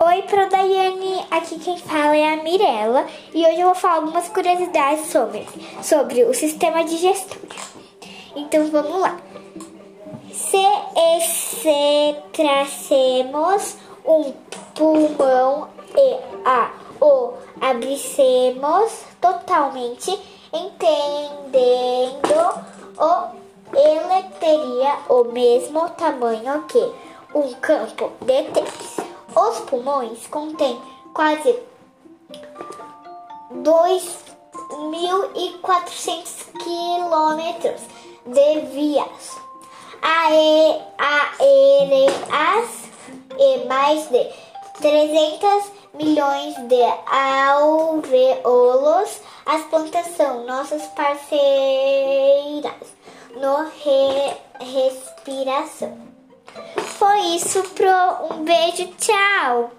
Oi, Pro Daiane, aqui quem fala é a Mirella e hoje eu vou falar algumas curiosidades sobre, sobre o sistema digestivo. Então vamos lá. Se extracemos um pulmão e a o abrissemos totalmente, entendendo o ele teria o mesmo tamanho que um campo de tênis. Pulmões contêm quase 2.400 quilômetros de vias aéreas e mais de 300 milhões de alvéolos. As plantas são nossas parceiras no re respiração. Foi isso, pro. Um beijo, tchau!